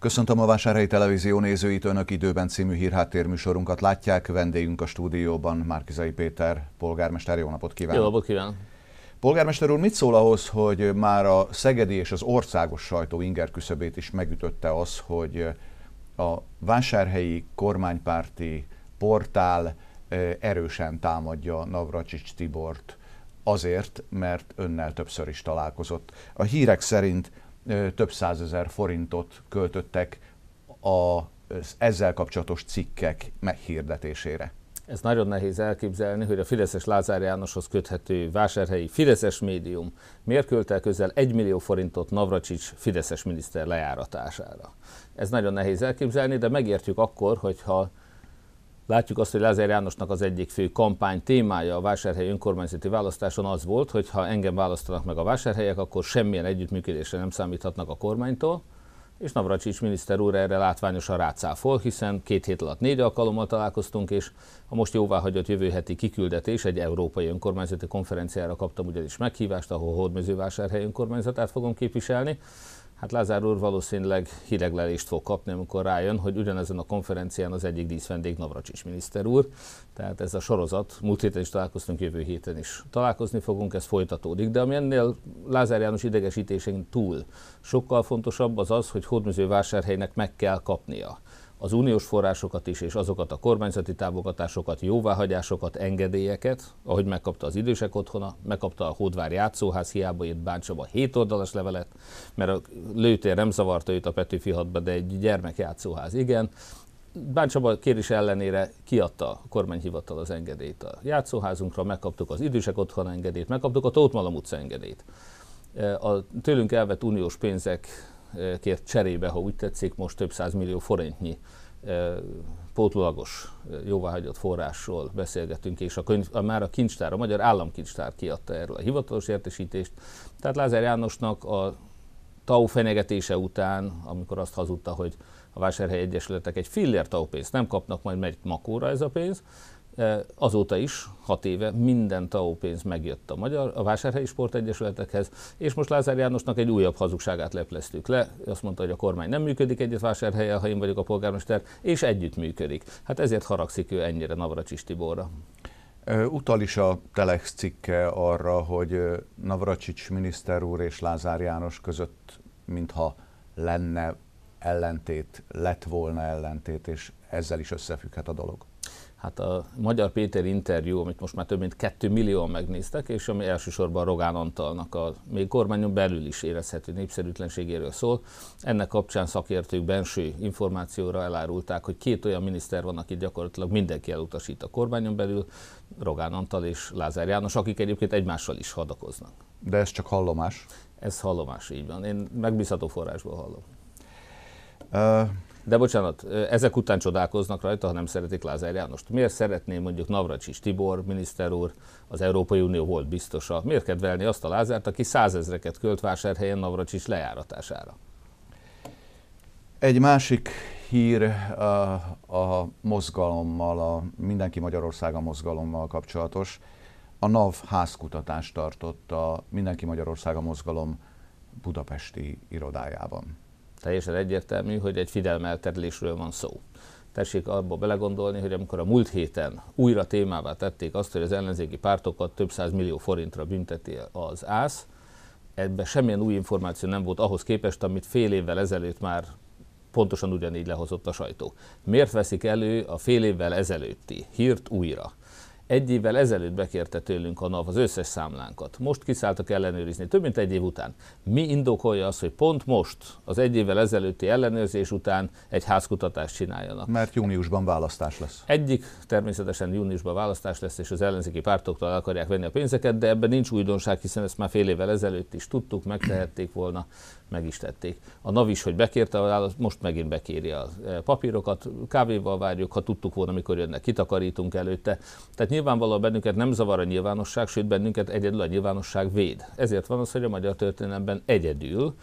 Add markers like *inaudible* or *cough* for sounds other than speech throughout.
Köszöntöm a Vásárhelyi Televízió nézőit, Önök időben című hírháttérműsorunkat látják. Vendégünk a stúdióban Márkizai Péter, polgármester. Jó napot kívánok! Jó napot kívánok! Polgármester úr, mit szól ahhoz, hogy már a szegedi és az országos sajtó inger küszöbét is megütötte az, hogy a vásárhelyi kormánypárti portál eh, erősen támadja Navracsics Tibort azért, mert önnel többször is találkozott. A hírek szerint több százezer forintot költöttek az ezzel kapcsolatos cikkek meghirdetésére. Ez nagyon nehéz elképzelni, hogy a Fideszes Lázár Jánoshoz köthető vásárhelyi Fideszes médium miért költ el közel 1 millió forintot Navracsics Fideszes miniszter lejáratására. Ez nagyon nehéz elképzelni, de megértjük akkor, hogyha Látjuk azt, hogy Lázár Jánosnak az egyik fő kampány témája a vásárhelyi önkormányzati választáson az volt, hogy ha engem választanak meg a vásárhelyek, akkor semmilyen együttműködésre nem számíthatnak a kormánytól, és Navracsics miniszter úr erre látványosan rácáfol, hiszen két hét alatt négy alkalommal találkoztunk, és a most jóváhagyott jövő heti kiküldetés egy európai önkormányzati konferenciára kaptam ugyanis meghívást, ahol Hódmezővásárhely önkormányzatát fogom képviselni, Hát Lázár úr valószínűleg hideglelést fog kapni, amikor rájön, hogy ugyanezen a konferencián az egyik díszvendég Navracsics miniszter úr. Tehát ez a sorozat, múlt héten is találkoztunk, jövő héten is találkozni fogunk, ez folytatódik. De ami ennél Lázár János idegesítésén túl sokkal fontosabb az az, hogy Hódműző meg kell kapnia az uniós forrásokat is, és azokat a kormányzati támogatásokat, jóváhagyásokat, engedélyeket, ahogy megkapta az idősek otthona, megkapta a Hódvár játszóház, hiába írt Báncsaba 7 oldalas levelet, mert a lőtér nem zavarta őt a Petőfi hatba, de egy gyermek játszóház igen. Báncsaba kérés ellenére kiadta a kormányhivatal az engedélyt a játszóházunkra, megkaptuk az idősek otthona engedélyt, megkaptuk a Tótmalom utca engedélyt. A tőlünk elvett uniós pénzek kért cserébe, ha úgy tetszik, most több millió forintnyi pótlagos jóváhagyott forrásról beszélgetünk, és a könyv, a, már a kincstár, a Magyar Államkincstár kiadta erről a hivatalos értesítést. Tehát Lázár Jánosnak a TAU fenyegetése után, amikor azt hazudta, hogy a vásárhely egyesületek egy fillér TAU pénzt nem kapnak, majd megy makóra ez a pénz, Azóta is, hat éve minden TAO pénz megjött a Magyar, a Vásárhelyi Sportegyesületekhez, és most Lázár Jánosnak egy újabb hazugságát lepleztük le. Azt mondta, hogy a kormány nem működik egyet vásárhelyen, ha én vagyok a polgármester, és együtt működik. Hát ezért haragszik ő ennyire Navracsis Tiborra. Utal is a Telex cikke arra, hogy Navracsics miniszter úr és Lázár János között mintha lenne ellentét, lett volna ellentét, és ezzel is összefügghet a dolog. Hát a Magyar Péter interjú, amit most már több mint 2 millióan megnéztek, és ami elsősorban Rogán Antalnak a még kormányon belül is érezhető népszerűtlenségéről szól. Ennek kapcsán szakértők benső információra elárulták, hogy két olyan miniszter van, akit gyakorlatilag mindenki elutasít a kormányon belül, Rogán Antal és Lázár János, akik egyébként egymással is hadakoznak. De ez csak hallomás? Ez hallomás, így van. Én megbízható forrásból hallom. Uh, de bocsánat, ezek után csodálkoznak rajta, ha nem szeretik Lázár Jánost. Miért szeretné mondjuk Navracsis Tibor, miniszter úr, az Európai Unió volt biztosa, miért kedvelni azt a Lázárt, aki százezreket költ vásárhelyen Navracsis lejáratására? Egy másik hír a, a mozgalommal, a Mindenki Magyarországa mozgalommal kapcsolatos. A NAV házkutatást tartott a Mindenki Magyarországa mozgalom budapesti irodájában teljesen egyértelmű, hogy egy figyelmelterülésről van szó. Tessék abba belegondolni, hogy amikor a múlt héten újra témává tették azt, hogy az ellenzéki pártokat több száz millió forintra bünteti az ÁSZ, ebben semmilyen új információ nem volt ahhoz képest, amit fél évvel ezelőtt már pontosan ugyanígy lehozott a sajtó. Miért veszik elő a fél évvel ezelőtti hírt újra? Egy évvel ezelőtt bekérte tőlünk a NAV az összes számlánkat. Most kiszálltak ellenőrizni, több mint egy év után. Mi indokolja az, hogy pont most, az egy évvel ezelőtti ellenőrzés után egy házkutatást csináljanak? Mert júniusban választás lesz. Egyik természetesen júniusban választás lesz, és az ellenzéki pártoktól el akarják venni a pénzeket, de ebben nincs újdonság, hiszen ezt már fél évvel ezelőtt is tudtuk, megtehették volna meg is tették. A NAV is, hogy bekérte a választ, most megint bekéri a e, papírokat, kávéval várjuk, ha tudtuk volna, mikor jönnek, kitakarítunk előtte. Tehát nyilvánvalóan bennünket nem zavar a nyilvánosság, sőt bennünket egyedül a nyilvánosság véd. Ezért van az, hogy a magyar történelemben egyedül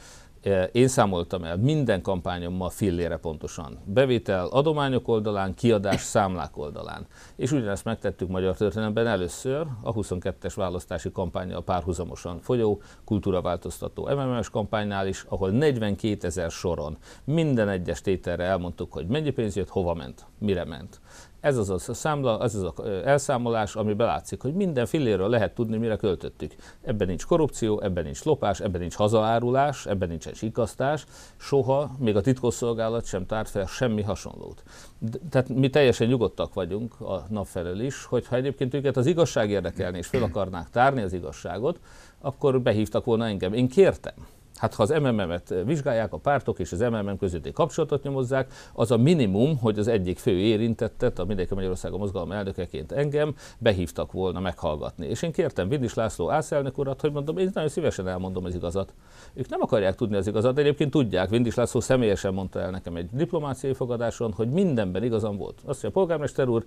Én számoltam el minden kampányommal fillére pontosan. Bevétel adományok oldalán, kiadás számlák oldalán. És ugyanezt megtettük magyar történelemben először a 22-es választási kampányjal párhuzamosan folyó kultúraváltoztató MMS kampánynál is, ahol 42 ezer soron minden egyes tételre elmondtuk, hogy mennyi pénz jött, hova ment, mire ment. Ez az a számla, ez az a elszámolás, ami belátszik, hogy minden filléről lehet tudni, mire költöttük. Ebben nincs korrupció, ebben nincs lopás, ebben nincs hazaárulás, ebben nincs egy sikasztás, soha, még a titkosszolgálat sem tárt fel semmi hasonlót. De, tehát mi teljesen nyugodtak vagyunk a nap felől is, hogyha egyébként őket az igazság érdekelni, és fel akarnák tárni az igazságot, akkor behívtak volna engem. Én kértem Hát ha az MMM-et vizsgálják, a pártok és az MMM közötti kapcsolatot nyomozzák, az a minimum, hogy az egyik fő érintettet, a Mindenki Magyarországon mozgalom elnökeként engem behívtak volna meghallgatni. És én kértem Vindis László ászelnök urat, hogy mondom, én nagyon szívesen elmondom az igazat. Ők nem akarják tudni az igazat, de egyébként tudják. Vindis László személyesen mondta el nekem egy diplomáciai fogadáson, hogy mindenben igazam volt. Azt mondja, polgármester úr,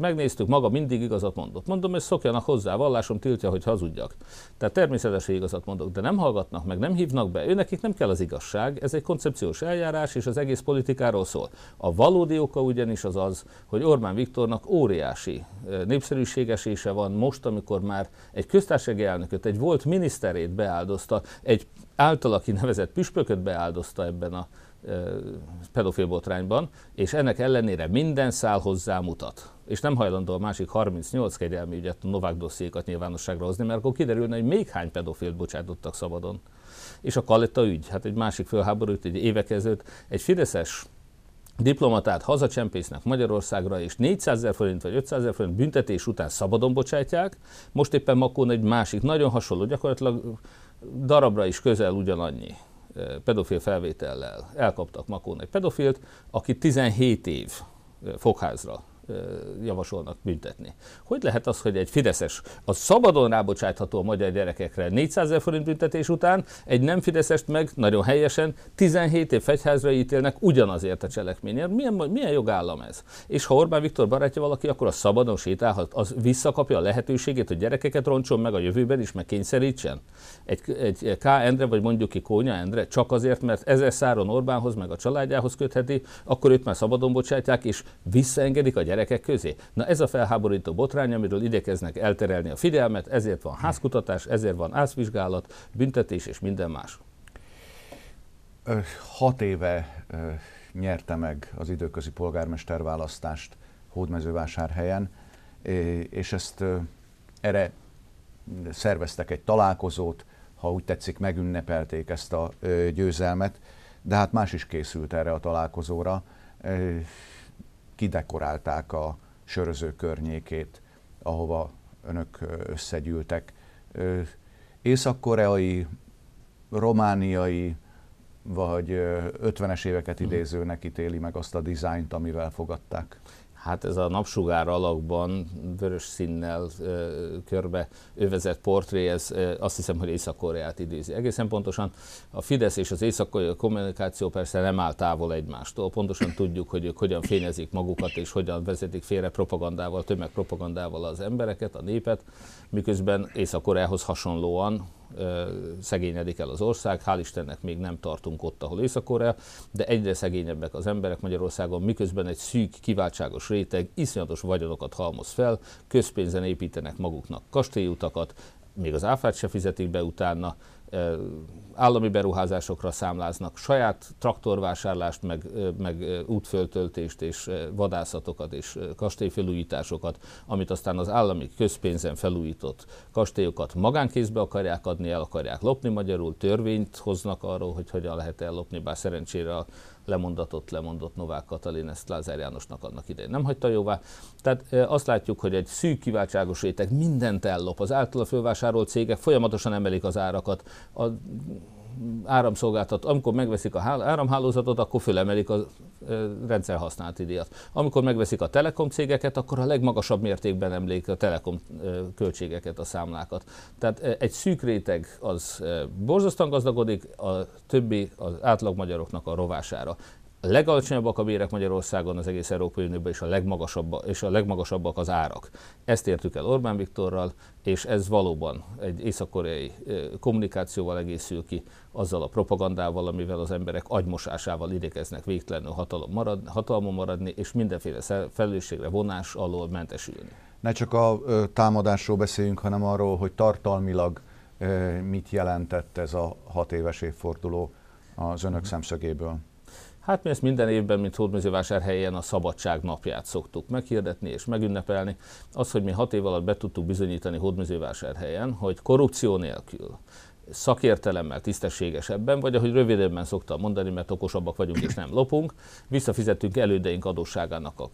megnéztük, maga mindig igazat mondott. Mondom, hogy szokjanak hozzá, vallásom tiltja, hogy hazudjak. Tehát természetesen igazat mondok, de nem hallgatnak meg, nem hívnak be. Őnekik nem kell az igazság, ez egy koncepciós eljárás, és az egész politikáról szól. A valódi oka ugyanis az az, hogy Orbán Viktornak óriási népszerűségesése van most, amikor már egy köztársasági elnököt, egy volt miniszterét beáldozta, egy általa kinevezett püspököt beáldozta ebben a pedofil botrányban, és ennek ellenére minden szál hozzá mutat. És nem hajlandó a másik 38 kegyelmi ügyet, a Novák dossziékat nyilvánosságra hozni, mert akkor kiderülne, hogy még hány pedofilt bocsátottak szabadon és a Kaletta ügy, hát egy másik fölháborút, egy évek ezelőtt egy fideszes diplomatát hazacsempésznek Magyarországra, és 400 ezer forint vagy 500 ezer forint büntetés után szabadon bocsátják. Most éppen Makón egy másik, nagyon hasonló, gyakorlatilag darabra is közel ugyanannyi pedofil felvétellel elkaptak Makón egy pedofilt, aki 17 év fogházra javasolnak büntetni. Hogy lehet az, hogy egy Fideszes, a szabadon rábocsátható a magyar gyerekekre 400 ezer forint büntetés után, egy nem Fideszest meg nagyon helyesen 17 év fegyházra ítélnek ugyanazért a cselekményért. Milyen, milyen jogállam ez? És ha Orbán Viktor barátja valaki, akkor a szabadon sétálhat, az visszakapja a lehetőségét, hogy gyerekeket roncson meg a jövőben is, meg kényszerítsen? Egy, egy K. Endre, vagy mondjuk ki Kónya Endre, csak azért, mert ezer száron Orbánhoz, meg a családjához kötheti, akkor őt már szabadon bocsátják, és visszaengedik a gyerek gyerekek közé. Na ez a felháborító botrány, amiről igyekeznek elterelni a figyelmet, ezért van házkutatás, ezért van ászvizsgálat, büntetés és minden más. Hat éve nyerte meg az időközi polgármester választást Hódmezővásárhelyen, és ezt erre szerveztek egy találkozót, ha úgy tetszik, megünnepelték ezt a győzelmet, de hát más is készült erre a találkozóra kidekorálták a söröző környékét, ahova önök összegyűltek. Észak-koreai, romániai, vagy 50-es éveket idézőnek ítéli meg azt a dizájnt, amivel fogadták. Hát ez a napsugár alakban vörös színnel körbe övezett portré, ez azt hiszem, hogy Észak-Koreát idézi. Egészen pontosan a Fidesz és az észak kommunikáció persze nem áll távol egymástól. Pontosan tudjuk, hogy ők hogyan fényezik magukat és hogyan vezetik félre propagandával, tömegpropagandával az embereket, a népet, miközben Észak-Koreához hasonlóan szegényedik el az ország, hál' Istennek még nem tartunk ott, ahol észak de egyre szegényebbek az emberek Magyarországon, miközben egy szűk, kiváltságos réteg iszonyatos vagyonokat halmoz fel, közpénzen építenek maguknak kastélyutakat, még az áfát se fizetik be utána, állami beruházásokra számláznak, saját traktorvásárlást, meg, meg útföltöltést és vadászatokat és kastélyfelújításokat, amit aztán az állami közpénzen felújított kastélyokat magánkézbe akarják adni, el akarják lopni magyarul, törvényt hoznak arról, hogy hogyan lehet ellopni, bár szerencsére a lemondatott, lemondott Novák Katalin ezt Lázár Jánosnak annak idején nem hagyta jóvá. Tehát azt látjuk, hogy egy szűk kiváltságos réteg mindent ellop. Az általa fölvásárolt cégek folyamatosan emelik az árakat. A áramszolgáltat, amikor megveszik a áramhálózatot, akkor fölemelik a rendszer használati díjat. Amikor megveszik a telekom cégeket, akkor a legmagasabb mértékben emlék a telekom költségeket, a számlákat. Tehát egy szűk réteg az borzasztóan gazdagodik, a többi az átlag magyaroknak a rovására A legalacsonyabbak a bérek Magyarországon, az egész Európai Unióban, és a, legmagasabb, és a legmagasabbak az árak. Ezt értük el Orbán Viktorral, és ez valóban egy észak-koreai kommunikációval egészül ki, azzal a propagandával, amivel az emberek agymosásával igyekeznek végtelenül hatalom marad, hatalmon maradni, és mindenféle felelősségre vonás alól mentesülni. Ne csak a támadásról beszéljünk, hanem arról, hogy tartalmilag mit jelentett ez a hat éves évforduló az önök uh-huh. szemszögéből. Hát mi ezt minden évben, mint Hódmezővásárhelyen a szabadság napját szoktuk meghirdetni és megünnepelni. Az, hogy mi hat év alatt be tudtuk bizonyítani Hódmezővásárhelyen, hogy korrupció nélkül, szakértelemmel, tisztességesebben, vagy ahogy rövidebben szoktam mondani, mert okosabbak vagyunk és nem lopunk, visszafizettünk elődeink adósságának a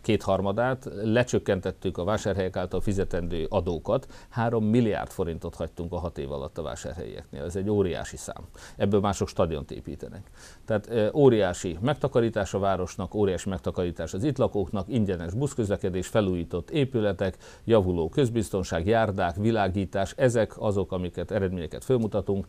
kétharmadát, lecsökkentettük a vásárhelyek által fizetendő adókat, 3 milliárd forintot hagytunk a hat év alatt a vásárhelyieknél. Ez egy óriási szám. Ebből mások stadiont építenek. Tehát óriási megtakarítás a városnak, óriási megtakarítás az itt lakóknak, ingyenes buszközlekedés, felújított épületek, javuló közbiztonság, járdák, világítás, ezek azok, amiket eredményeket fölmutatunk.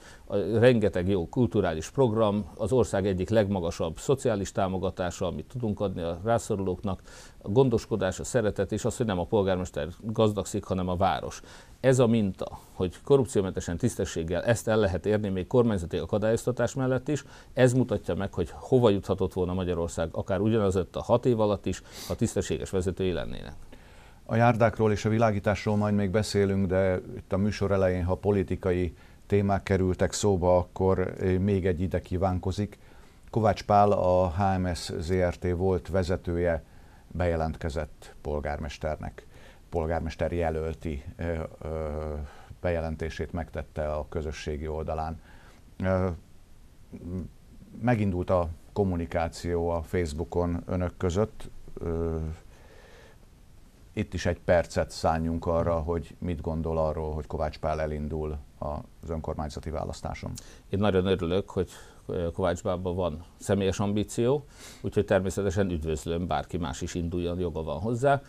Rengeteg jó kulturális program, az ország egyik legmagasabb szociális támogatása, amit tudunk adni a rászorulóknak, a gondoskodás, a szeretet, és az, hogy nem a polgármester gazdagszik, hanem a város. Ez a minta, hogy korrupciómentesen tisztességgel ezt el lehet érni még kormányzati akadályoztatás mellett is, ez mutatja meg, hogy hova juthatott volna Magyarország akár ugyanazött a hat év alatt is, ha tisztességes vezetői lennének. A járdákról és a világításról majd még beszélünk, de itt a műsor elején, ha politikai témák kerültek szóba, akkor még egy ide kívánkozik. Kovács Pál, a HMS ZRT volt vezetője, bejelentkezett polgármesternek, polgármester jelölti bejelentését megtette a közösségi oldalán. Megindult a kommunikáció a Facebookon önök között. Itt is egy percet szálljunk arra, hogy mit gondol arról, hogy Kovács Pál elindul az önkormányzati választáson. Én nagyon örülök, hogy Kovács Bában van személyes ambíció, úgyhogy természetesen üdvözlöm, bárki más is induljon, joga van hozzá.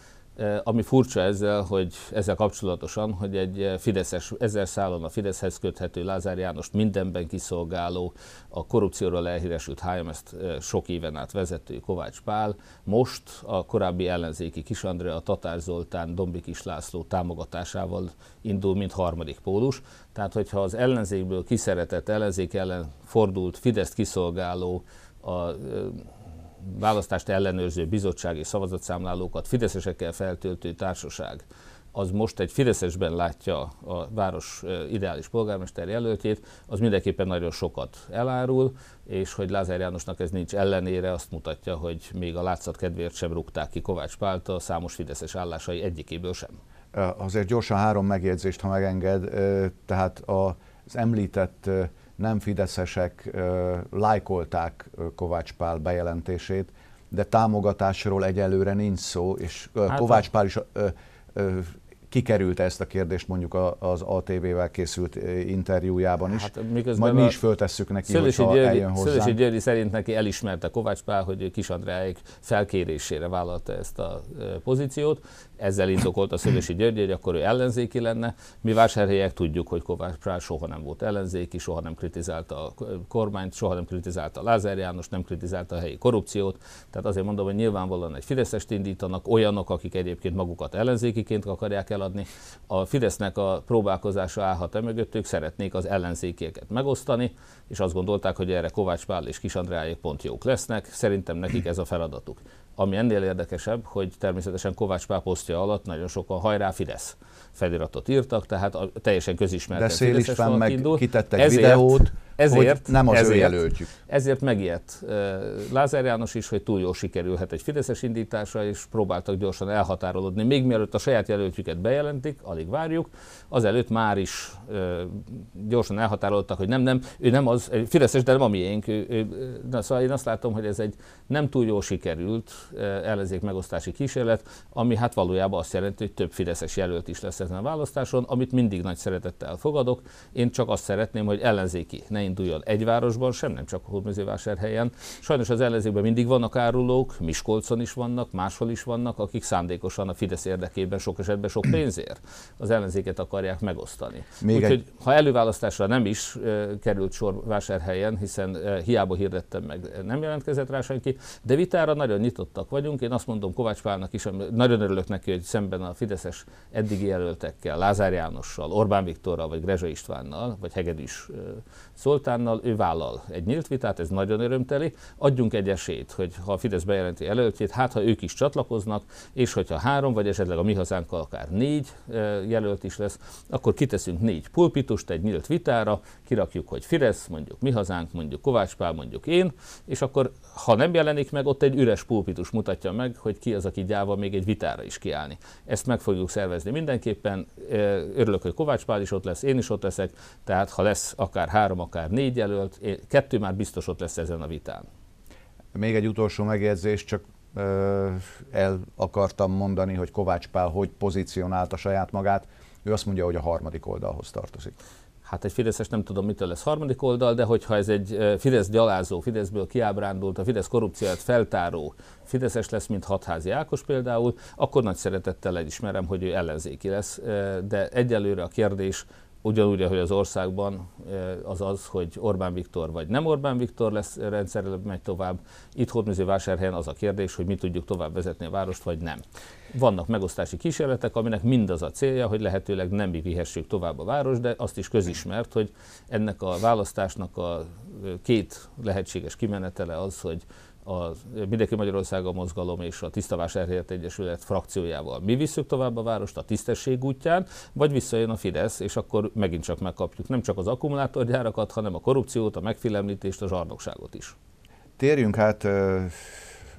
Ami furcsa ezzel, hogy ezzel kapcsolatosan, hogy egy Fideszes, ezer szálon a Fideszhez köthető Lázár János mindenben kiszolgáló, a korrupcióról elhíresült HMS-t sok éven át vezető Kovács Pál, most a korábbi ellenzéki Kis Andrea, Tatár Zoltán, Dombik László támogatásával indul, mint harmadik pólus. Tehát, hogyha az ellenzékből kiszeretett ellenzék ellen fordult Fideszt kiszolgáló a választást ellenőrző bizottság és szavazatszámlálókat fideszesekkel feltöltő társaság az most egy Fideszesben látja a város ideális polgármester jelöltjét, az mindenképpen nagyon sokat elárul, és hogy Lázár Jánosnak ez nincs ellenére, azt mutatja, hogy még a látszat kedvéért sem rúgták ki Kovács Pált a számos Fideszes állásai egyikéből sem. Azért gyorsan három megjegyzést, ha megenged. Tehát az említett nem fideszesek lájkolták Kovács Pál bejelentését, de támogatásról egyelőre nincs szó, és hát Kovács Pál is kikerült ezt a kérdést mondjuk az ATV-vel készült interjújában is. Hát, Majd mi is föltesszük neki, Szőlősi hogyha Györgyi, eljön hozzá. Szőlősi Györgyi szerint neki elismerte Kovács Pál, hogy Kis Andráék felkérésére vállalta ezt a pozíciót, ezzel indokolt a Szövési György, hogy akkor ő ellenzéki lenne. Mi vásárhelyek tudjuk, hogy Kovács Prál soha nem volt ellenzéki, soha nem kritizálta a kormányt, soha nem kritizálta Lázár János, nem kritizálta a helyi korrupciót. Tehát azért mondom, hogy nyilvánvalóan egy Fideszest indítanak, olyanok, akik egyébként magukat ellenzékiként akarják eladni. A Fidesznek a próbálkozása állhat e mögött, ők szeretnék az ellenzékieket megosztani, és azt gondolták, hogy erre Kovács Pál és Kis Andráék pont jók lesznek. Szerintem nekik ez a feladatuk. Ami ennél érdekesebb, hogy természetesen Kovács Pál posztja alatt nagyon sokan hajrá Fidesz feliratot írtak, tehát a, teljesen közismert. De Szél István meg indul. kitett egy ezért, videót, ezért, hogy nem az ezért, ő jelöltjük. Ezért megijedt Lázár János is, hogy túl jól sikerülhet egy Fideszes indítása, és próbáltak gyorsan elhatárolódni. Még mielőtt a saját jelöltjüket bejelentik, alig várjuk, azelőtt már is gyorsan elhatároltak, hogy nem, nem, ő nem az, Fideszes, de nem a miénk. Ő, ő, na, szóval én azt látom, hogy ez egy nem túl jól sikerült ellenzék megosztási kísérlet, ami hát valójában azt jelenti, hogy több Fideszes jelölt is lesz ezen a választáson, amit mindig nagy szeretettel fogadok. Én csak azt szeretném, hogy ellenzéki ne induljon egy városban, sem nem csak a Hódmezővásárhelyen. Sajnos az ellenzékben mindig vannak árulók, Miskolcon is vannak, máshol is vannak, akik szándékosan a Fidesz érdekében sok esetben sok pénzért az ellenzéket akarják megosztani. Úgyhogy egy... ha előválasztásra nem is e, került sor vásárhelyen, hiszen e, hiába hirdettem meg, nem jelentkezett rá senki, de vitára nagyon nyitottak vagyunk. Én azt mondom Kovács Pálnak is, nagyon örülök neki, hogy szemben a Fideszes eddigi jelöltekkel, Lázár Jánossal, Orbán Viktorral, vagy Grezsa Istvánnal, vagy Hegedűs e, Szoltánnal, ő vállal egy nyílt vitát, ez nagyon örömteli. Adjunk egy esélyt, hogy ha a Fidesz bejelenti jelöltjét, hát ha ők is csatlakoznak, és hogyha három, vagy esetleg a mi hazánkkal akár négy jelölt is lesz, akkor kiteszünk négy pulpitust egy nyílt vitára, kirakjuk, hogy Fidesz, mondjuk mi hazánk, mondjuk Kovács Pál, mondjuk én, és akkor ha nem jelenik meg, ott egy üres pulpitus mutatja meg, hogy ki az, aki gyáva még egy vitára is kiállni. Ezt meg fogjuk szervezni mindenképpen. Örülök, hogy Kovács Pál is ott lesz, én is ott leszek, tehát ha lesz akár három, akár négy jelölt, kettő már biztos ott lesz ezen a vitán. Még egy utolsó megjegyzés, csak el akartam mondani, hogy Kovács Pál hogy pozícionálta saját magát. Ő azt mondja, hogy a harmadik oldalhoz tartozik. Hát egy Fideszes nem tudom, mitől lesz harmadik oldal, de hogyha ez egy Fidesz gyalázó, Fideszből kiábrándult, a Fidesz korrupcióját feltáró Fideszes lesz, mint Hatházi Ákos például, akkor nagy szeretettel elismerem, hogy ő ellenzéki lesz. De egyelőre a kérdés ugyanúgy, ahogy az országban az az, hogy Orbán Viktor vagy nem Orbán Viktor lesz rendszerrel megy tovább. Itt vásárhelyen az a kérdés, hogy mi tudjuk tovább vezetni a várost, vagy nem. Vannak megosztási kísérletek, aminek mindaz a célja, hogy lehetőleg nem vihessük tovább a város, de azt is közismert, hogy ennek a választásnak a két lehetséges kimenetele az, hogy a Mindenki Magyarországa mozgalom és a Tisztavásárhelyet Egyesület frakciójával. Mi visszük tovább a várost a tisztesség útján, vagy visszajön a Fidesz, és akkor megint csak megkapjuk nem csak az akkumulátorgyárakat, hanem a korrupciót, a megfélemlítést, a zsarnokságot is. Térjünk hát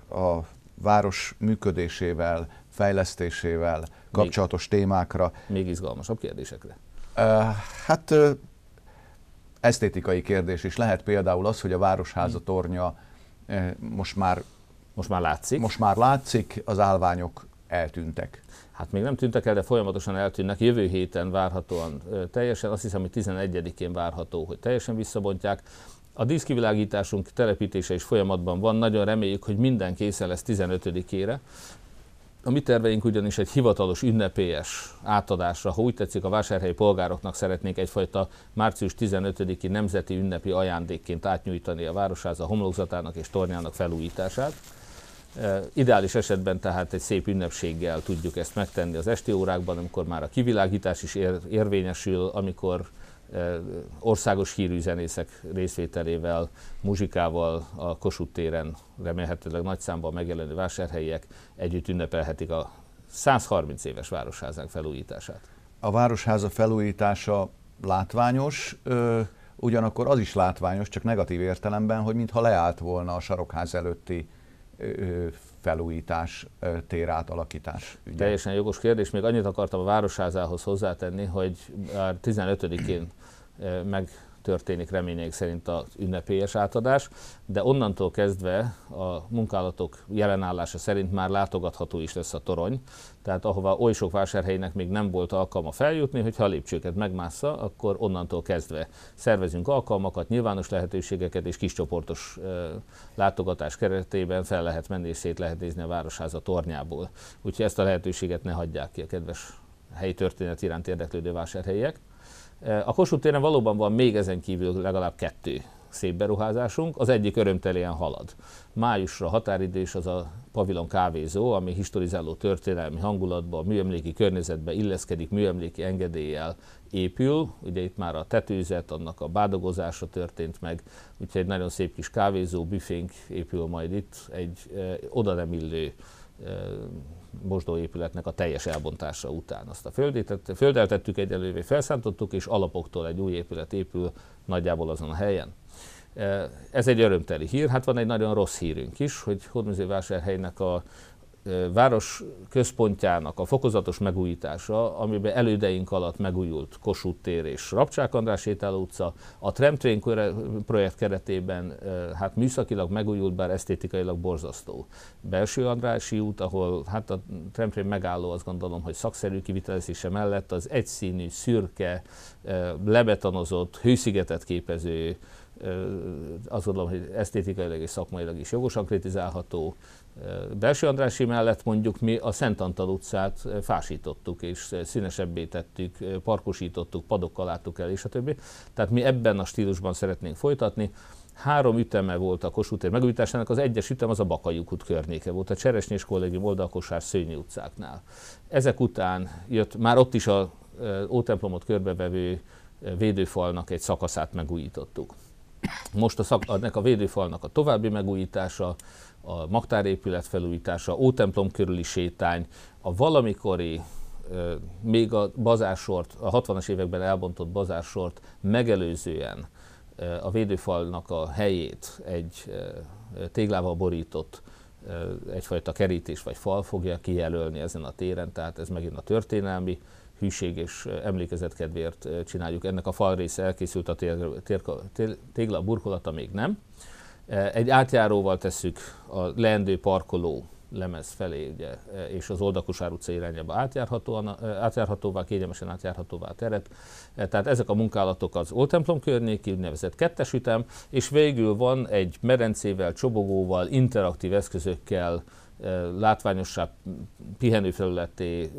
a város működésével, fejlesztésével kapcsolatos még, témákra. Még izgalmasabb kérdésekre. Hát esztétikai kérdés is lehet például az, hogy a Városháza tornya most már, most már látszik. Most már látszik, az állványok eltűntek. Hát még nem tűntek el, de folyamatosan eltűnnek. Jövő héten várhatóan teljesen, azt hiszem, hogy 11-én várható, hogy teljesen visszabontják. A díszkivilágításunk telepítése is folyamatban van, nagyon reméljük, hogy minden készen lesz 15-ére. A mi terveink ugyanis egy hivatalos ünnepélyes átadásra, ha úgy tetszik, a vásárhelyi polgároknak szeretnénk egyfajta március 15-i nemzeti ünnepi ajándékként átnyújtani a városháza homlokzatának és tornyának felújítását. E, ideális esetben tehát egy szép ünnepséggel tudjuk ezt megtenni az esti órákban, amikor már a kivilágítás is ér, érvényesül, amikor országos hírű zenészek részvételével, muzsikával a Kossuth téren remélhetőleg nagy számban megjelenő vásárhelyiek együtt ünnepelhetik a 130 éves városházánk felújítását. A városháza felújítása látványos, ö, ugyanakkor az is látványos, csak negatív értelemben, hogy mintha leállt volna a sarokház előtti ö, felújítás, tér átalakítás ügye. Teljesen jogos kérdés. Még annyit akartam a Városházához hozzátenni, hogy 15-én meg történik reményeik szerint az ünnepélyes átadás, de onnantól kezdve a munkálatok jelenállása szerint már látogatható is lesz a torony, tehát ahova oly sok vásárhelynek még nem volt alkalma feljutni, hogyha a lépcsőket megmássza, akkor onnantól kezdve szervezünk alkalmakat, nyilvános lehetőségeket és kiscsoportos e, látogatás keretében fel lehet menni és szét lehet nézni a Városháza tornyából. Úgyhogy ezt a lehetőséget ne hagyják ki a kedves helyi történet iránt érdeklődő vásárhelyiek. A Kossuth téren valóban van még ezen kívül legalább kettő szép beruházásunk, az egyik örömtelien halad. Májusra határidős az a pavilon kávézó, ami historizáló történelmi hangulatba, műemléki környezetbe illeszkedik, műemléki engedéllyel épül. Ugye itt már a tetőzet, annak a bádogozása történt meg, úgyhogy egy nagyon szép kis kávézó, büfénk épül majd itt, egy oda nem illő mosdóépületnek a teljes elbontása után. Azt a földet, földeltettük egyelővé, felszántottuk, és alapoktól egy új épület épül nagyjából azon a helyen. Ez egy örömteli hír, hát van egy nagyon rossz hírünk is, hogy Hódműzővásárhelynek a város központjának a fokozatos megújítása, amiben elődeink alatt megújult Kossuth tér és Rabcsák András Sétáló utca, a Tramtrain projekt keretében hát műszakilag megújult, bár esztétikailag borzasztó. Belső Andrási út, ahol hát a Tramtrain megálló azt gondolom, hogy szakszerű kivitelezése mellett az egyszínű, szürke, lebetonozott, hőszigetet képező azt gondolom, hogy esztétikailag és szakmailag is jogosan kritizálható. Belső Andrási mellett mondjuk mi a Szent Antal utcát fásítottuk, és színesebbé tettük, parkosítottuk, padokkal láttuk el, és a többi. Tehát mi ebben a stílusban szeretnénk folytatni. Három üteme volt a Kossuth tér megújításának, az egyes ütem az a Bakaiuk út környéke volt, a Cseresnyés kollégium oldalkosár Szőnyi utcáknál. Ezek után jött már ott is a Ótemplomot körbevevő védőfalnak egy szakaszát megújítottuk. Most a szak, ennek a védőfalnak a további megújítása, a magtárépület felújítása, Ótemplom körüli sétány, a valamikori még a bazársort, a 60-as években elbontott bazársort megelőzően a védőfalnak a helyét egy téglával borított egyfajta kerítés vagy fal fogja kijelölni ezen a téren, tehát ez megint a történelmi hűség és emlékezet csináljuk. Ennek a fal része elkészült, a tégla burkolata még nem. Egy átjáróval tesszük a leendő parkoló lemez felé, ugye, és az Oldakosár utca irányába átjárhatóvá, kényelmesen átjárhatóvá a teret. Tehát ezek a munkálatok az Oltemplom környéki, úgynevezett kettes ütem, és végül van egy medencével, csobogóval, interaktív eszközökkel, látványossá, pihenőfelületé,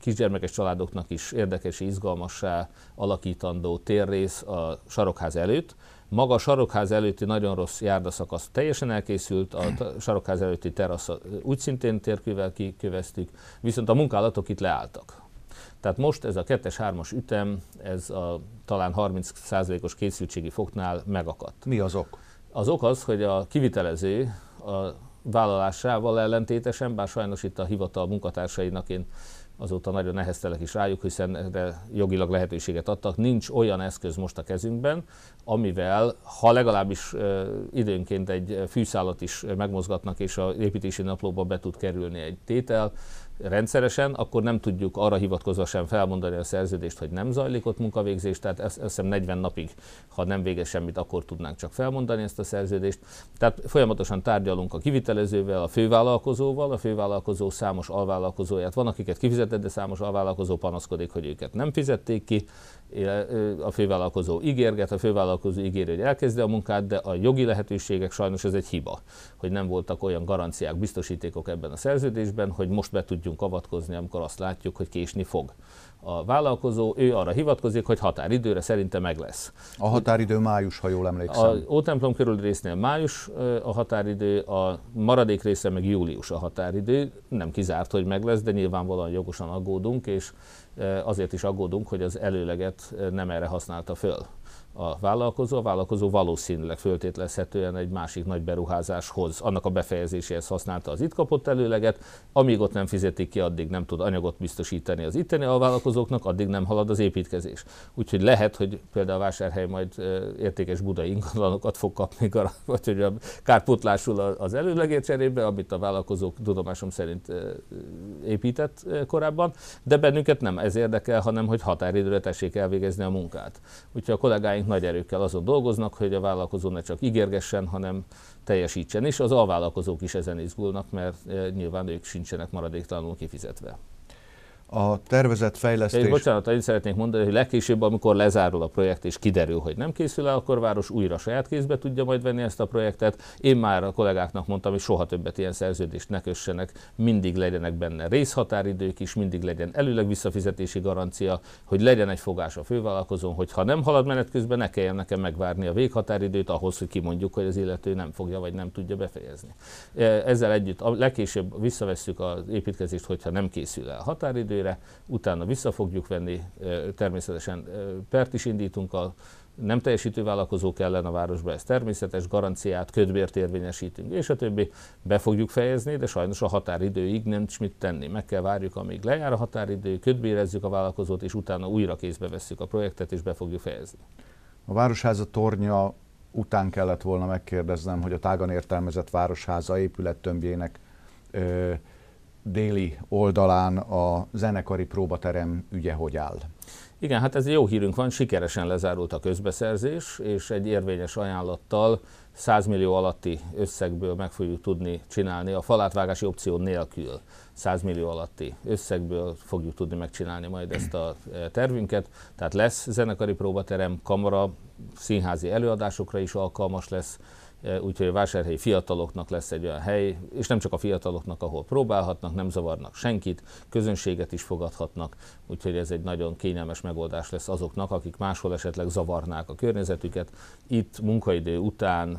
kisgyermekes családoknak is érdekes, izgalmassá alakítandó térrész a sarokház előtt. Maga a sarokház előtti nagyon rossz járdaszakasz teljesen elkészült, a sarokház előtti terasz úgy szintén térkővel kiköveztük, viszont a munkálatok itt leálltak. Tehát most ez a 2-3-as ütem, ez a talán 30%-os készültségi foknál megakadt. Mi az ok? Az ok az, hogy a kivitelező a vállalásával ellentétesen, bár sajnos itt a hivatal munkatársainak én azóta nagyon neheztelek is rájuk, hiszen erre jogilag lehetőséget adtak. Nincs olyan eszköz most a kezünkben, amivel, ha legalábbis időnként egy fűszálat is megmozgatnak, és a építési naplóba be tud kerülni egy tétel, rendszeresen, akkor nem tudjuk arra hivatkozva sem felmondani a szerződést, hogy nem zajlik ott munkavégzés, tehát ezt, ezt hiszem 40 napig, ha nem végez semmit, akkor tudnánk csak felmondani ezt a szerződést. Tehát folyamatosan tárgyalunk a kivitelezővel, a fővállalkozóval, a fővállalkozó számos alvállalkozóját van, akiket kifizetett, de számos alvállalkozó panaszkodik, hogy őket nem fizették ki, a fővállalkozó ígérget, a fővállalkozó ígéri, hogy elkezdi a munkát, de a jogi lehetőségek sajnos ez egy hiba, hogy nem voltak olyan garanciák, biztosítékok ebben a szerződésben, hogy most be tudjunk avatkozni, amikor azt látjuk, hogy késni fog. A vállalkozó, ő arra hivatkozik, hogy határidőre szerinte meg lesz. A határidő május, ha jól emlékszem. A Ótemplom körül résznél május a határidő, a maradék része meg július a határidő. Nem kizárt, hogy meg lesz, de nyilvánvalóan jogosan aggódunk, és azért is aggódunk, hogy az előleget nem erre használta föl a vállalkozó. A vállalkozó valószínűleg föltételezhetően egy másik nagy beruházáshoz, annak a befejezéséhez használta az itt kapott előleget. Amíg ott nem fizetik ki, addig nem tud anyagot biztosítani az itteni a vállalkozóknak, addig nem halad az építkezés. Úgyhogy lehet, hogy például a vásárhely majd értékes budai ingatlanokat fog kapni, *laughs* vagy hogy a kárpótlásul az előlegért cserébe, amit a vállalkozók tudomásom szerint épített korábban, de bennünket nem ez érdekel, hanem hogy határidőre tessék elvégezni a munkát. Úgyhogy a kollégáink nagy erőkkel azon dolgoznak, hogy a vállalkozó ne csak ígérgessen, hanem teljesítsen, és az alvállalkozók is ezen izgulnak, mert eh, nyilván ők sincsenek maradéktalanul kifizetve a tervezett fejlesztés... Én bocsánat, én szeretnék mondani, hogy legkésőbb, amikor lezárul a projekt és kiderül, hogy nem készül el, akkor város újra saját kézbe tudja majd venni ezt a projektet. Én már a kollégáknak mondtam, hogy soha többet ilyen szerződést ne kössenek, mindig legyenek benne részhatáridők is, mindig legyen előleg visszafizetési garancia, hogy legyen egy fogás a fővállalkozón, hogy ha nem halad menet közben, ne kelljen nekem megvárni a véghatáridőt ahhoz, hogy kimondjuk, hogy az illető nem fogja vagy nem tudja befejezni. E, ezzel együtt a legkésőbb visszavesszük az építkezést, hogyha nem készül el határidő, időre, utána vissza fogjuk venni, természetesen pert is indítunk a nem teljesítő vállalkozók ellen a városba, ez természetes, garanciát, ködbért érvényesítünk, és a többi be fogjuk fejezni, de sajnos a határidőig nem mit tenni. Meg kell várjuk, amíg lejár a határidő, ködbérezzük a vállalkozót, és utána újra kézbe vesszük a projektet, és be fogjuk fejezni. A Városháza tornya után kellett volna megkérdeznem, hogy a tágan értelmezett Városháza épülettömbjének déli oldalán a zenekari próbaterem ügye hogy áll? Igen, hát ez jó hírünk van, sikeresen lezárult a közbeszerzés, és egy érvényes ajánlattal 100 millió alatti összegből meg fogjuk tudni csinálni, a falátvágási opció nélkül 100 millió alatti összegből fogjuk tudni megcsinálni majd ezt a e, tervünket. Tehát lesz zenekari próbaterem, kamera, színházi előadásokra is alkalmas lesz, úgyhogy a vásárhelyi fiataloknak lesz egy olyan hely, és nem csak a fiataloknak, ahol próbálhatnak, nem zavarnak senkit, közönséget is fogadhatnak, úgyhogy ez egy nagyon kényelmes megoldás lesz azoknak, akik máshol esetleg zavarnák a környezetüket. Itt munkaidő után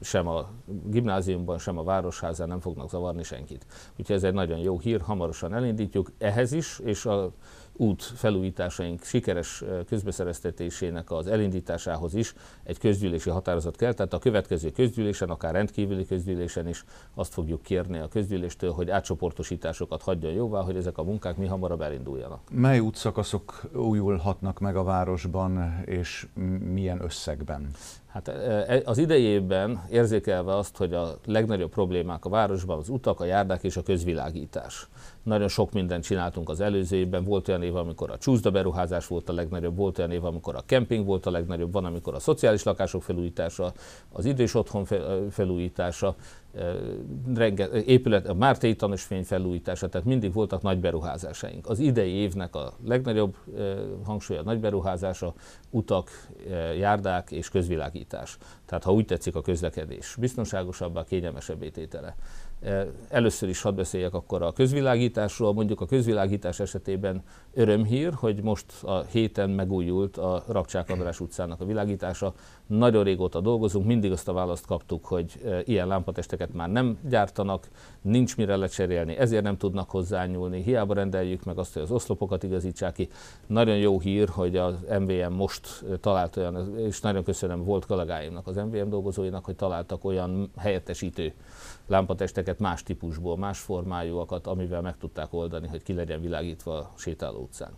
sem a gimnáziumban, sem a városházán nem fognak zavarni senkit. Úgyhogy ez egy nagyon jó hír, hamarosan elindítjuk ehhez is, és a út felújításaink sikeres közbeszereztetésének az elindításához is egy közgyűlési határozat kell, tehát a következő közgyűlésen, akár rendkívüli közgyűlésen is azt fogjuk kérni a közgyűléstől, hogy átcsoportosításokat hagyjon jóvá, hogy ezek a munkák mi hamarabb elinduljanak. Mely útszakaszok újulhatnak meg a városban, és milyen összegben? Hát e, az idejében érzékelve azt, hogy a legnagyobb problémák a városban az utak, a járdák és a közvilágítás. Nagyon sok mindent csináltunk az előző évben, volt olyan év, amikor a csúszda beruházás volt a legnagyobb, volt olyan év, amikor a kemping volt a legnagyobb, van, amikor a szociális lakások felújítása, az idős otthon felújítása, épület, a Mártai tanúsfény felújítása, tehát mindig voltak nagy beruházásaink. Az idei évnek a legnagyobb hangsúly a nagy beruházása, utak, járdák és közvilágítás. Tehát ha úgy tetszik a közlekedés biztonságosabbá, kényelmesebb ététele. Először is hadd beszéljek akkor a közvilágításról. Mondjuk a közvilágítás esetében örömhír, hogy most a héten megújult a Rapcsák András utcának a világítása. Nagyon régóta dolgozunk, mindig azt a választ kaptuk, hogy ilyen lámpatesteket már nem gyártanak, nincs mire lecserélni, ezért nem tudnak hozzányúlni. Hiába rendeljük meg azt, hogy az oszlopokat igazítsák ki. Nagyon jó hír, hogy az MVM most talált olyan, és nagyon köszönöm volt kollégáimnak, az MVM dolgozóinak, hogy találtak olyan helyettesítő lámpatesteket más típusból, más formájúakat, amivel meg tudták oldani, hogy ki legyen világítva a sétáló utcánk.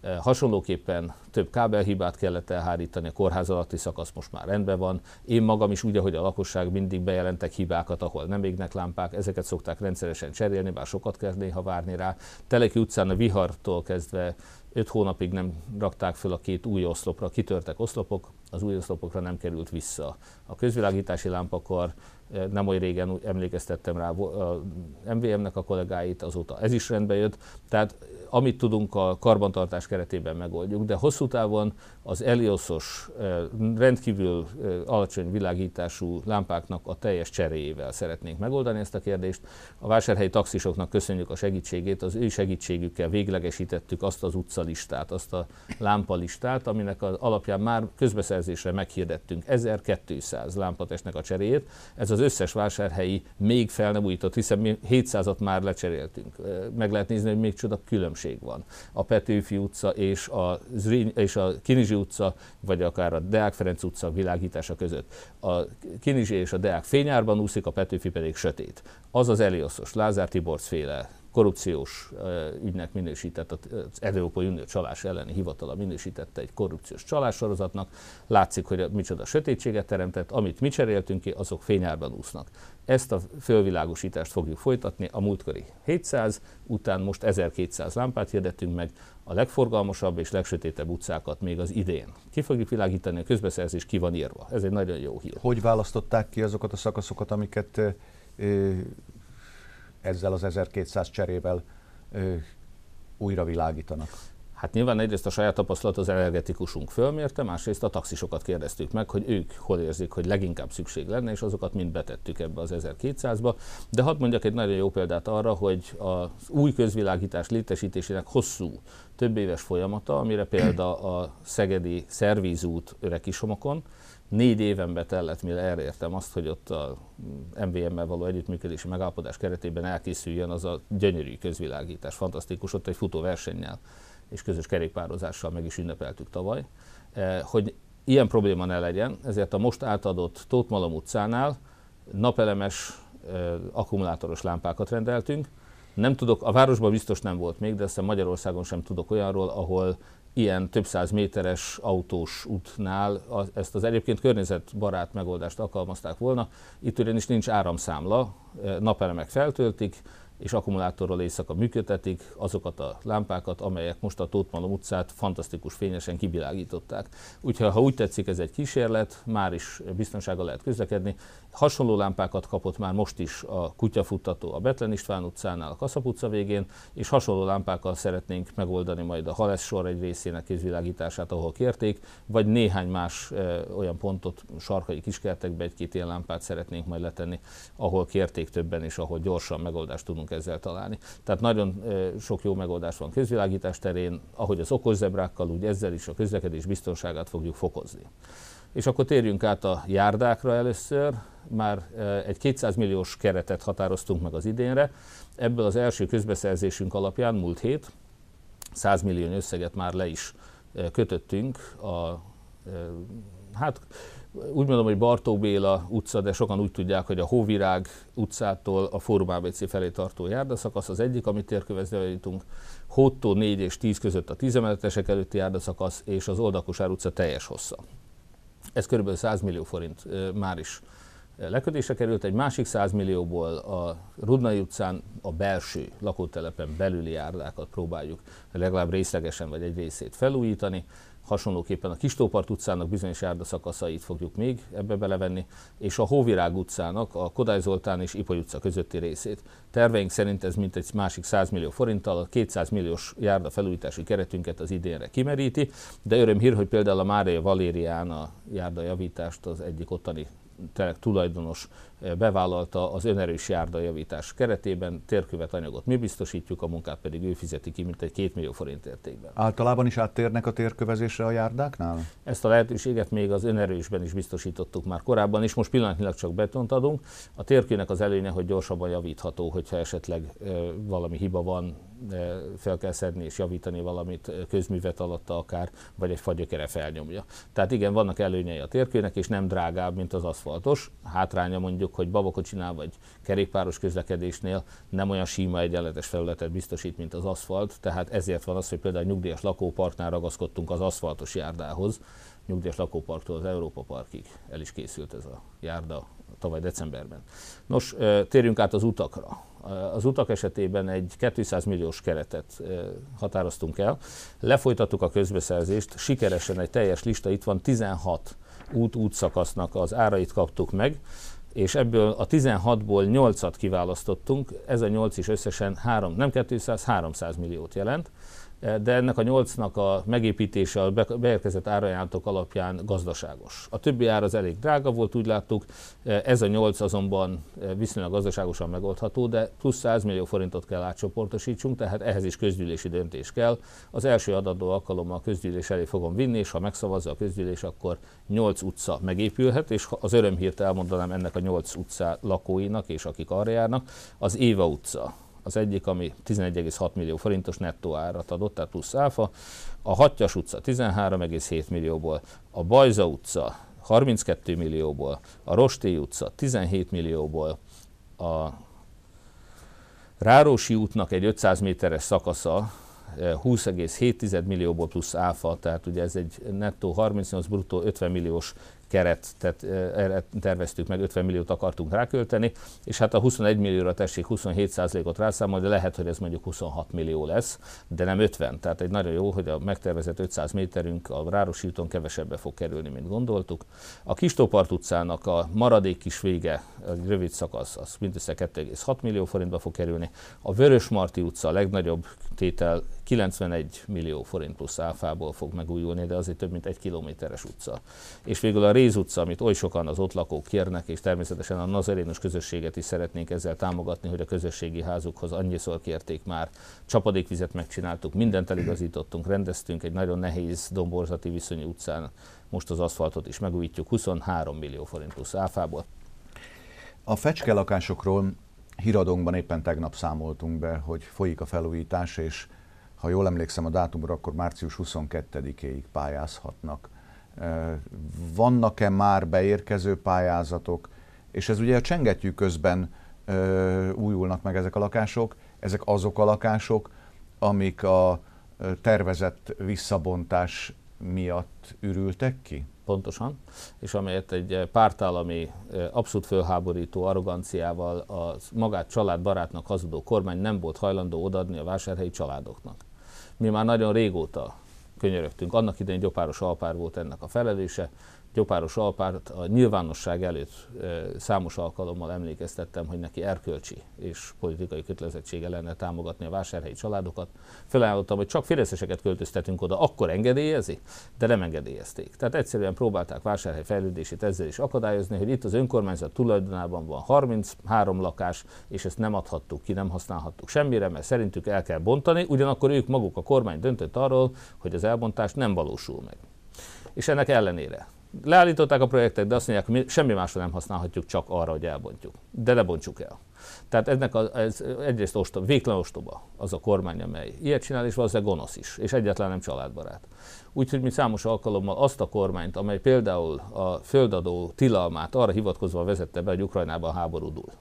E, hasonlóképpen több kábelhibát kellett elhárítani, a kórház alatti szakasz most már rendben van. Én magam is úgy, hogy a lakosság mindig bejelentek hibákat, ahol nem égnek lámpák, ezeket szokták rendszeresen cserélni, bár sokat kell néha várni rá. Teleki utcán a vihartól kezdve öt hónapig nem rakták föl a két új oszlopra, kitörtek oszlopok, az új oszlopokra nem került vissza. A közvilágítási lámpakar nem oly régen emlékeztettem rá a MVM-nek a kollégáit, azóta ez is rendbe jött. Tehát amit tudunk a karbantartás keretében megoldjuk, de hosszú távon az Eliosos rendkívül alacsony világítású lámpáknak a teljes cseréjével szeretnénk megoldani ezt a kérdést. A vásárhelyi taxisoknak köszönjük a segítségét, az ő segítségükkel véglegesítettük azt az utcalistát, azt a lámpalistát, aminek az alapján már közbeszerzésre meghirdettünk 1200 lámpatestnek a cseréjét. Ez az összes vásárhelyi még fel nem újított, hiszen mi 700-at már lecseréltünk. Meg lehet nézni, hogy még csoda különbség van. A Petőfi utca és a, Zriny, és a Kinizsi utca, vagy akár a Deák Ferenc utca világítása között. A Kinizsi és a Deák fényárban úszik, a Petőfi pedig sötét. Az az Elioszos, Lázár Tiborc féle korrupciós ügynek minősített, az Európai Unió csalás elleni hivatala minősítette egy korrupciós csalássorozatnak. Látszik, hogy micsoda sötétséget teremtett, amit mi cseréltünk ki, azok fényárban úsznak. Ezt a fölvilágosítást fogjuk folytatni, a múltkori 700, után most 1200 lámpát hirdettünk meg, a legforgalmasabb és legsötétebb utcákat még az idén. Ki fogjuk világítani, a közbeszerzés ki van írva. Ez egy nagyon jó hír. Hogy választották ki azokat a szakaszokat, amiket ezzel az 1200 cserével újra világítanak? Hát nyilván egyrészt a saját tapasztalat az energetikusunk fölmérte, másrészt a taxisokat kérdeztük meg, hogy ők hol érzik, hogy leginkább szükség lenne, és azokat mind betettük ebbe az 1200-ba. De hadd mondjak egy nagyon jó példát arra, hogy az új közvilágítás létesítésének hosszú, több éves folyamata, amire példa a Szegedi Szervízút Örekisomokon, négy éven betellett, mire elértem azt, hogy ott a MVM-mel való együttműködési megállapodás keretében elkészüljön az a gyönyörű közvilágítás, fantasztikus, ott egy futó versennyel és közös kerékpározással meg is ünnepeltük tavaly, eh, hogy ilyen probléma ne legyen, ezért a most átadott Tótmalom utcánál napelemes eh, akkumulátoros lámpákat rendeltünk. Nem tudok, a városban biztos nem volt még, de aztán Magyarországon sem tudok olyanról, ahol ilyen több száz méteres autós útnál ezt az egyébként környezetbarát megoldást alkalmazták volna. Itt ugyanis nincs áramszámla, napelemek feltöltik, és akkumulátorral éjszaka működtetik azokat a lámpákat, amelyek most a Tótmalom utcát fantasztikus fényesen kivilágították. Úgyhogy ha úgy tetszik, ez egy kísérlet, már is biztonsággal lehet közlekedni. Hasonló lámpákat kapott már most is a kutyafuttató a Betlen István utcánál, a Kaszap utca végén, és hasonló lámpákkal szeretnénk megoldani majd a Halesz sor egy részének közvilágítását, ahol kérték, vagy néhány más e, olyan pontot, sarkai kiskertekbe egy-két ilyen lámpát szeretnénk majd letenni, ahol kérték többen, és ahol gyorsan megoldást tudunk ezzel találni. Tehát nagyon sok jó megoldás van közvilágítás terén, ahogy az okos zebrákkal, úgy ezzel is a közlekedés biztonságát fogjuk fokozni. És akkor térjünk át a járdákra először. Már egy 200 milliós keretet határoztunk meg az idénre. Ebből az első közbeszerzésünk alapján múlt hét 100 millió összeget már le is kötöttünk a hát úgy mondom, hogy Bartók Béla utca, de sokan úgy tudják, hogy a Hóvirág utcától a Fórum ABC felé tartó járdaszakasz az egyik, amit térkövezve jutunk. Hóttó 4 és 10 között a 10 emeletesek előtti járdaszakasz, és az Oldakosár utca teljes hossza. Ez kb. 100 millió forint már is lekötésre került, egy másik 100 millióból a Rudnai utcán a belső lakótelepen belüli járdákat próbáljuk legalább részlegesen vagy egy részét felújítani. Hasonlóképpen a Kistópart utcának bizonyos járdaszakaszait fogjuk még ebbe belevenni, és a Hóvirág utcának a Kodály Zoltán és Ipoly utca közötti részét. Terveink szerint ez mint egy másik 100 millió forinttal a 200 milliós járda felújítási keretünket az idénre kimeríti, de öröm hír, hogy például a Mária Valérián a járda javítást az egyik ottani tulajdonos eh, bevállalta az önerős járdajavítás keretében, térkövet anyagot mi biztosítjuk, a munkát pedig ő fizeti ki, mint egy 2 millió forint értékben. Általában is áttérnek a térkövezésre a járdáknál? Ezt a lehetőséget még az önerősben is biztosítottuk már korábban, és most pillanatnyilag csak betont adunk. A térkőnek az előnye, hogy gyorsabban javítható, hogyha esetleg valami hiba van, fel kell szedni és javítani valamit közművet alatta akár, vagy egy fagyökere felnyomja. Tehát igen, vannak előnyei a térkőnek, és nem drágább, mint az aszfaltos. Hátránya mondjuk, hogy babakocsinál vagy kerékpáros közlekedésnél nem olyan síma egyenletes felületet biztosít, mint az aszfalt, tehát ezért van az, hogy például a nyugdíjas lakóparknál ragaszkodtunk az aszfaltos járdához, nyugdíjas lakóparktól az Európa Parkig el is készült ez a járda tavaly decemberben. Nos, térjünk át az utakra. Az utak esetében egy 200 milliós keretet határoztunk el, lefolytattuk a közbeszerzést, sikeresen egy teljes lista, itt van 16 út-útszakasznak az árait kaptuk meg, és ebből a 16-ból 8-at kiválasztottunk, ez a 8 is összesen 3, nem 200, 300 milliót jelent de ennek a nyolcnak a megépítése a beérkezett árajánlatok alapján gazdaságos. A többi ár az elég drága volt, úgy láttuk, ez a nyolc azonban viszonylag gazdaságosan megoldható, de plusz 100 millió forintot kell átcsoportosítsunk, tehát ehhez is közgyűlési döntés kell. Az első adató alkalommal a közgyűlés elé fogom vinni, és ha megszavazza a közgyűlés, akkor 8 utca megépülhet, és az örömhírt elmondanám ennek a 8 utca lakóinak, és akik arra járnak, az Éva utca az egyik, ami 11,6 millió forintos nettó árat adott, tehát plusz áfa, a Hattyas utca 13,7 millióból, a Bajza utca 32 millióból, a Rosté utca 17 millióból, a Rárosi útnak egy 500 méteres szakasza 20,7 eh, millióból plusz áfa, tehát ugye ez egy nettó 38, bruttó 50 milliós keret, tehát erre terveztük meg, 50 milliót akartunk rákölteni, és hát a 21 millióra tessék 27%-ot rászámolni, de lehet, hogy ez mondjuk 26 millió lesz, de nem 50. Tehát egy nagyon jó, hogy a megtervezett 500 méterünk a Rárosi úton kevesebbe fog kerülni, mint gondoltuk. A Kistópart utcának a maradék kis vége, a rövid szakasz, az mindössze 2,6 millió forintba fog kerülni. A Vörösmarty utca a legnagyobb tétel 91 millió forint plusz áfából fog megújulni, de azért több mint egy kilométeres utca. És végül a Réz utca, amit oly sokan az ott lakók kérnek, és természetesen a nazarénus közösséget is szeretnénk ezzel támogatni, hogy a közösségi házukhoz annyiszor kérték már. Csapadékvizet megcsináltuk, mindent eligazítottunk, rendeztünk egy nagyon nehéz domborzati viszonyú utcán. Most az aszfaltot is megújítjuk 23 millió forint plusz áfából. A fecske lakásokról híradónkban éppen tegnap számoltunk be, hogy folyik a felújítás, és ha jól emlékszem a dátumra, akkor március 22-ig pályázhatnak. Vannak-e már beérkező pályázatok, és ez ugye a csengettyű közben újulnak meg ezek a lakások, ezek azok a lakások, amik a tervezett visszabontás miatt ürültek ki? Pontosan, és amelyet egy pártállami, abszolút fölháborító arroganciával a magát családbarátnak hazudó kormány nem volt hajlandó odaadni a vásárhelyi családoknak. Mi már nagyon régóta könyörögtünk. Annak idején Gyopáros Alpár volt ennek a felelőse, Gyopáros Alpárt a nyilvánosság előtt számos alkalommal emlékeztettem, hogy neki erkölcsi és politikai kötelezettsége lenne támogatni a vásárhelyi családokat. Felajánlottam, hogy csak fideszeseket költöztetünk oda, akkor engedélyezi, de nem engedélyezték. Tehát egyszerűen próbálták vásárhely fejlődését ezzel is akadályozni, hogy itt az önkormányzat tulajdonában van 33 lakás, és ezt nem adhattuk ki, nem használhattuk semmire, mert szerintük el kell bontani, ugyanakkor ők maguk a kormány döntött arról, hogy az elbontás nem valósul meg. És ennek ellenére leállították a projektet, de azt mondják, hogy mi semmi másra nem használhatjuk, csak arra, hogy elbontjuk. De ne bontsuk el. Tehát ennek a, ez egyrészt ostoba, végtelen ostoba az a kormány, amely ilyet csinál, és valószínűleg gonosz is, és egyáltalán nem családbarát. Úgyhogy mi számos alkalommal azt a kormányt, amely például a földadó tilalmát arra hivatkozva vezette be, hogy Ukrajnában háború dúl.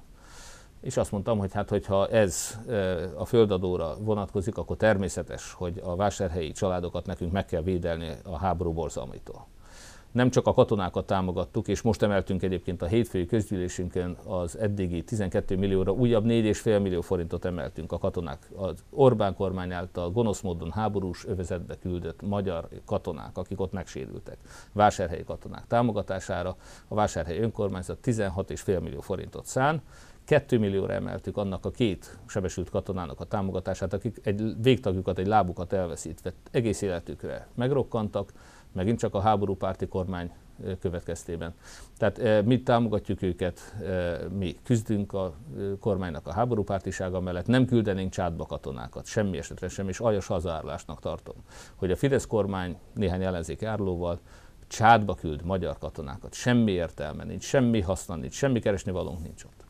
És azt mondtam, hogy hát, hogyha ez e, a földadóra vonatkozik, akkor természetes, hogy a vásárhelyi családokat nekünk meg kell védelni a háború borzalmaitól nem csak a katonákat támogattuk, és most emeltünk egyébként a hétfői közgyűlésünkön az eddigi 12 millióra újabb 4,5 millió forintot emeltünk a katonák. Az Orbán kormány által gonosz módon háborús övezetbe küldött magyar katonák, akik ott megsérültek, vásárhelyi katonák támogatására. A vásárhelyi önkormányzat 16,5 millió forintot szán, 2 millióra emeltük annak a két sebesült katonának a támogatását, akik egy végtagjukat, egy lábukat elveszítve egész életükre megrokkantak, megint csak a háborúpárti kormány következtében. Tehát mi támogatjuk őket, mi küzdünk a kormánynak a háborúpártisága mellett, nem küldenénk csátba katonákat, semmi esetre sem, és aljas hazaárulásnak tartom, hogy a Fidesz kormány néhány ellenzék árulóval csátba küld magyar katonákat. Semmi értelme nincs, semmi haszna nincs, semmi keresni valónk nincs ott.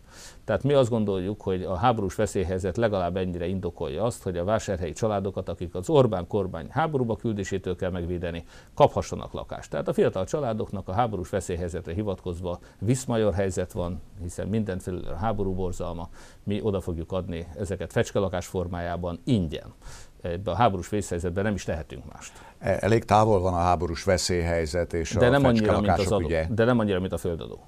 Tehát mi azt gondoljuk, hogy a háborús veszélyhelyzet legalább ennyire indokolja azt, hogy a vásárhelyi családokat, akik az Orbán kormány háborúba küldésétől kell megvédeni, kaphassanak lakást. Tehát a fiatal családoknak a háborús veszélyhelyzetre hivatkozva viszmajor helyzet van, hiszen mindenfelül a háború borzalma, mi oda fogjuk adni ezeket fecskelakás formájában ingyen ebbe a háborús vészhelyzetben nem is tehetünk mást. E, elég távol van a háborús veszélyhelyzet és de a nem annyira, mint az adó, ügye. De nem annyira, mint a földadó.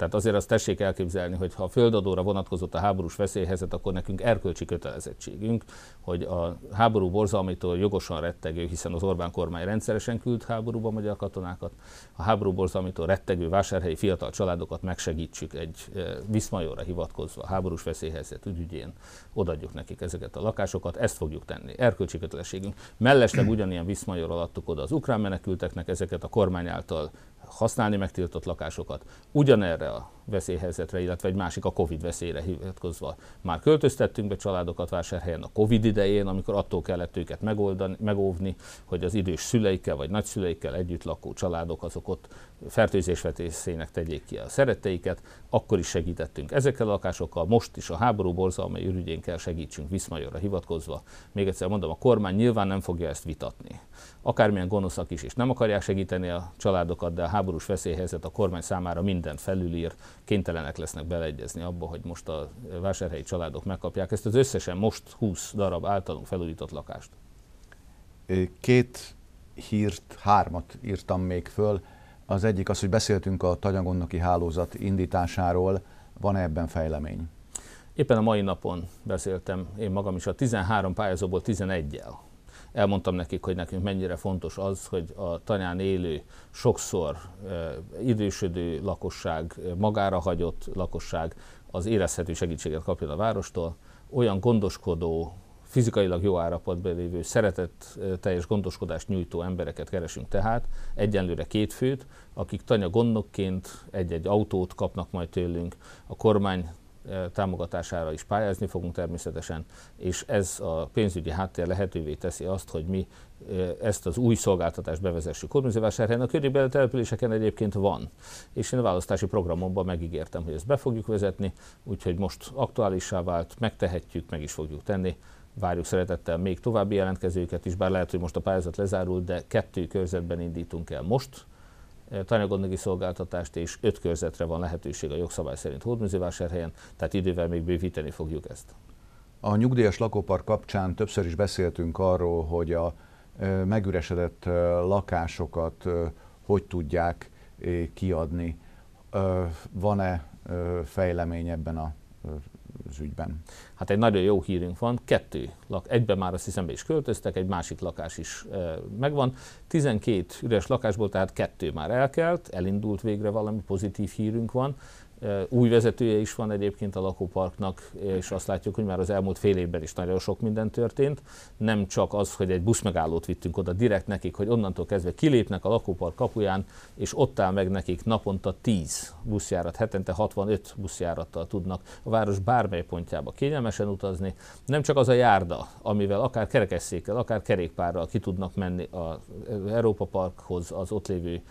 Tehát azért azt tessék elképzelni, hogy ha a földadóra vonatkozott a háborús veszélyhelyzet, akkor nekünk erkölcsi kötelezettségünk, hogy a háború borzalmitól jogosan rettegő, hiszen az Orbán kormány rendszeresen küld háborúba magyar katonákat, a háború borzalmitól rettegő vásárhelyi fiatal családokat megsegítsük egy e, viszmajorra hivatkozva, a háborús veszélyhelyzet ügyügyén, odaadjuk nekik ezeket a lakásokat, ezt fogjuk tenni. Erkölcsi kötelességünk. Mellesleg ugyanilyen viszmajor adtuk oda az ukrán menekülteknek ezeket a kormány által használni megtiltott lakásokat. Ugyanerre a veszélyhelyzetre, illetve egy másik a Covid veszélyre hivatkozva. Már költöztettünk be családokat vásárhelyen a Covid idején, amikor attól kellett őket megoldani, megóvni, hogy az idős szüleikkel vagy nagyszüleikkel együtt lakó családok azok ott fertőzésvetészének tegyék ki a szeretteiket, akkor is segítettünk ezekkel a lakásokkal, most is a háború borzalmai ürügyén kell segítsünk Viszmajorra hivatkozva. Még egyszer mondom, a kormány nyilván nem fogja ezt vitatni. Akármilyen gonoszak is, és nem akarják segíteni a családokat, de a háborús veszélyhelyzet a kormány számára mindent felülír, kénytelenek lesznek beleegyezni abba, hogy most a vásárhelyi családok megkapják ezt az összesen most 20 darab általunk felújított lakást. Két hírt, hármat írtam még föl. Az egyik az, hogy beszéltünk a tanyagonnoki hálózat indításáról. Van-e ebben fejlemény? Éppen a mai napon beszéltem én magam is a 13 pályázóból 11-jel elmondtam nekik, hogy nekünk mennyire fontos az, hogy a tanyán élő, sokszor e, idősödő lakosság, magára hagyott lakosság az érezhető segítséget kapjon a várostól, olyan gondoskodó, fizikailag jó állapotban lévő, szeretett teljes gondoskodást nyújtó embereket keresünk tehát, egyenlőre két főt, akik tanya gondnokként egy-egy autót kapnak majd tőlünk, a kormány támogatására is pályázni fogunk természetesen, és ez a pénzügyi háttér lehetővé teszi azt, hogy mi ezt az új szolgáltatást bevezessük. Kormányzóvásárhelyen a környékbeli településeken egyébként van, és én a választási programomban megígértem, hogy ezt be fogjuk vezetni, úgyhogy most aktuálissá vált, megtehetjük, meg is fogjuk tenni. Várjuk szeretettel még további jelentkezőket is, bár lehet, hogy most a pályázat lezárult, de kettő körzetben indítunk el most, tanyagondogi szolgáltatást, és öt körzetre van lehetőség a jogszabály szerint Hódműzővásárhelyen, tehát idővel még bővíteni fogjuk ezt. A nyugdíjas lakópark kapcsán többször is beszéltünk arról, hogy a megüresedett lakásokat hogy tudják kiadni. Van-e fejlemény ebben a, az ügyben? Hát egy nagyon jó hírünk van, kettő, egyben már azt hiszem is költöztek, egy másik lakás is megvan. 12 üres lakásból tehát kettő már elkelt, elindult végre valami pozitív hírünk van, új vezetője is van egyébként a lakóparknak, és azt látjuk, hogy már az elmúlt fél évben is nagyon sok minden történt. Nem csak az, hogy egy buszmegállót vittünk oda direkt nekik, hogy onnantól kezdve kilépnek a lakópark kapuján, és ott áll meg nekik naponta 10 buszjárat, hetente 65 buszjárattal tudnak a város bármely pontjába kényelmesen utazni. Nem csak az a járda, amivel akár kerekesszékkel, akár kerékpárral ki tudnak menni az Európa Parkhoz, az ott lévő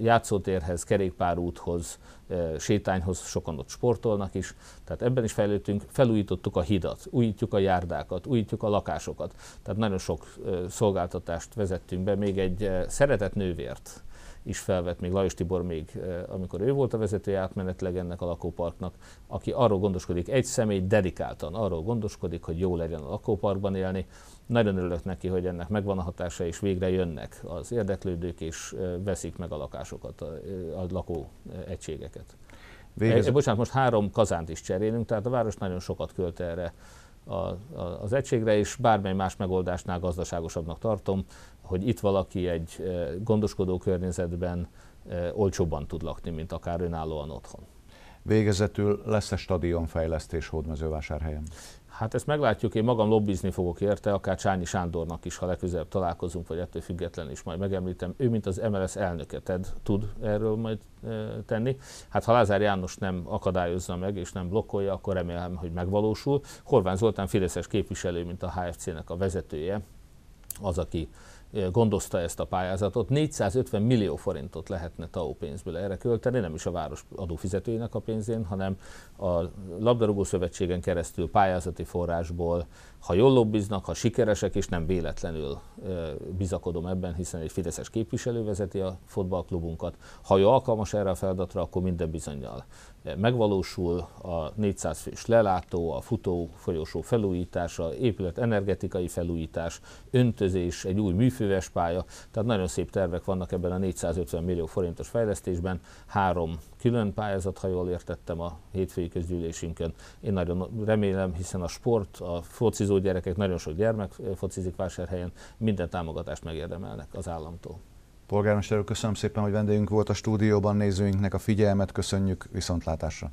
játszótérhez, kerékpárúthoz, sétányhoz, sokan ott sportolnak is. Tehát ebben is fejlődtünk, felújítottuk a hidat, újítjuk a járdákat, újítjuk a lakásokat. Tehát nagyon sok szolgáltatást vezettünk be, még egy szeretett nővért is felvett még Lajos Tibor még, amikor ő volt a vezetője átmenetleg ennek a lakóparknak, aki arról gondoskodik, egy személy dedikáltan arról gondoskodik, hogy jó legyen a lakóparkban élni, nagyon örülök neki, hogy ennek megvan a hatása, és végre jönnek az érdeklődők, és veszik meg a lakásokat, a, a lakó egységeket. Végez... E, bocsánat, most három kazánt is cserélünk, tehát a város nagyon sokat költ erre a, a, az egységre, és bármely más megoldásnál gazdaságosabbnak tartom, hogy itt valaki egy gondoskodó környezetben olcsóbban tud lakni, mint akár önállóan otthon. Végezetül lesz-e stadionfejlesztés Hódmezővásárhelyen? Hát ezt meglátjuk, én magam lobbizni fogok érte, akár Csányi Sándornak is, ha legközelebb találkozunk, vagy ettől független is majd megemlítem. Ő, mint az MLS elnöke, ted, tud erről majd e, tenni. Hát ha Lázár János nem akadályozza meg, és nem blokkolja, akkor remélem, hogy megvalósul. Horván Zoltán Fideszes képviselő, mint a HFC-nek a vezetője, az, aki gondozta ezt a pályázatot. 450 millió forintot lehetne TAO pénzből erre költeni, nem is a város adófizetőinek a pénzén, hanem a labdarúgó szövetségen keresztül pályázati forrásból, ha jól lobbiznak, ha sikeresek, és nem véletlenül bizakodom ebben, hiszen egy fideszes képviselő vezeti a fotballklubunkat. Ha ő alkalmas erre a feladatra, akkor minden bizonyal megvalósul a 400 fős lelátó, a futó folyosó felújítása, épület energetikai felújítás, öntözés, egy új műfőves pálya, tehát nagyon szép tervek vannak ebben a 450 millió forintos fejlesztésben, három külön pályázat, ha jól értettem a hétfői közgyűlésünkön. Én nagyon remélem, hiszen a sport, a focizó gyerekek, nagyon sok gyermek focizik vásárhelyen, minden támogatást megérdemelnek az államtól. Polgármester köszönöm szépen, hogy vendégünk volt a stúdióban, nézőinknek a figyelmet, köszönjük, viszontlátásra!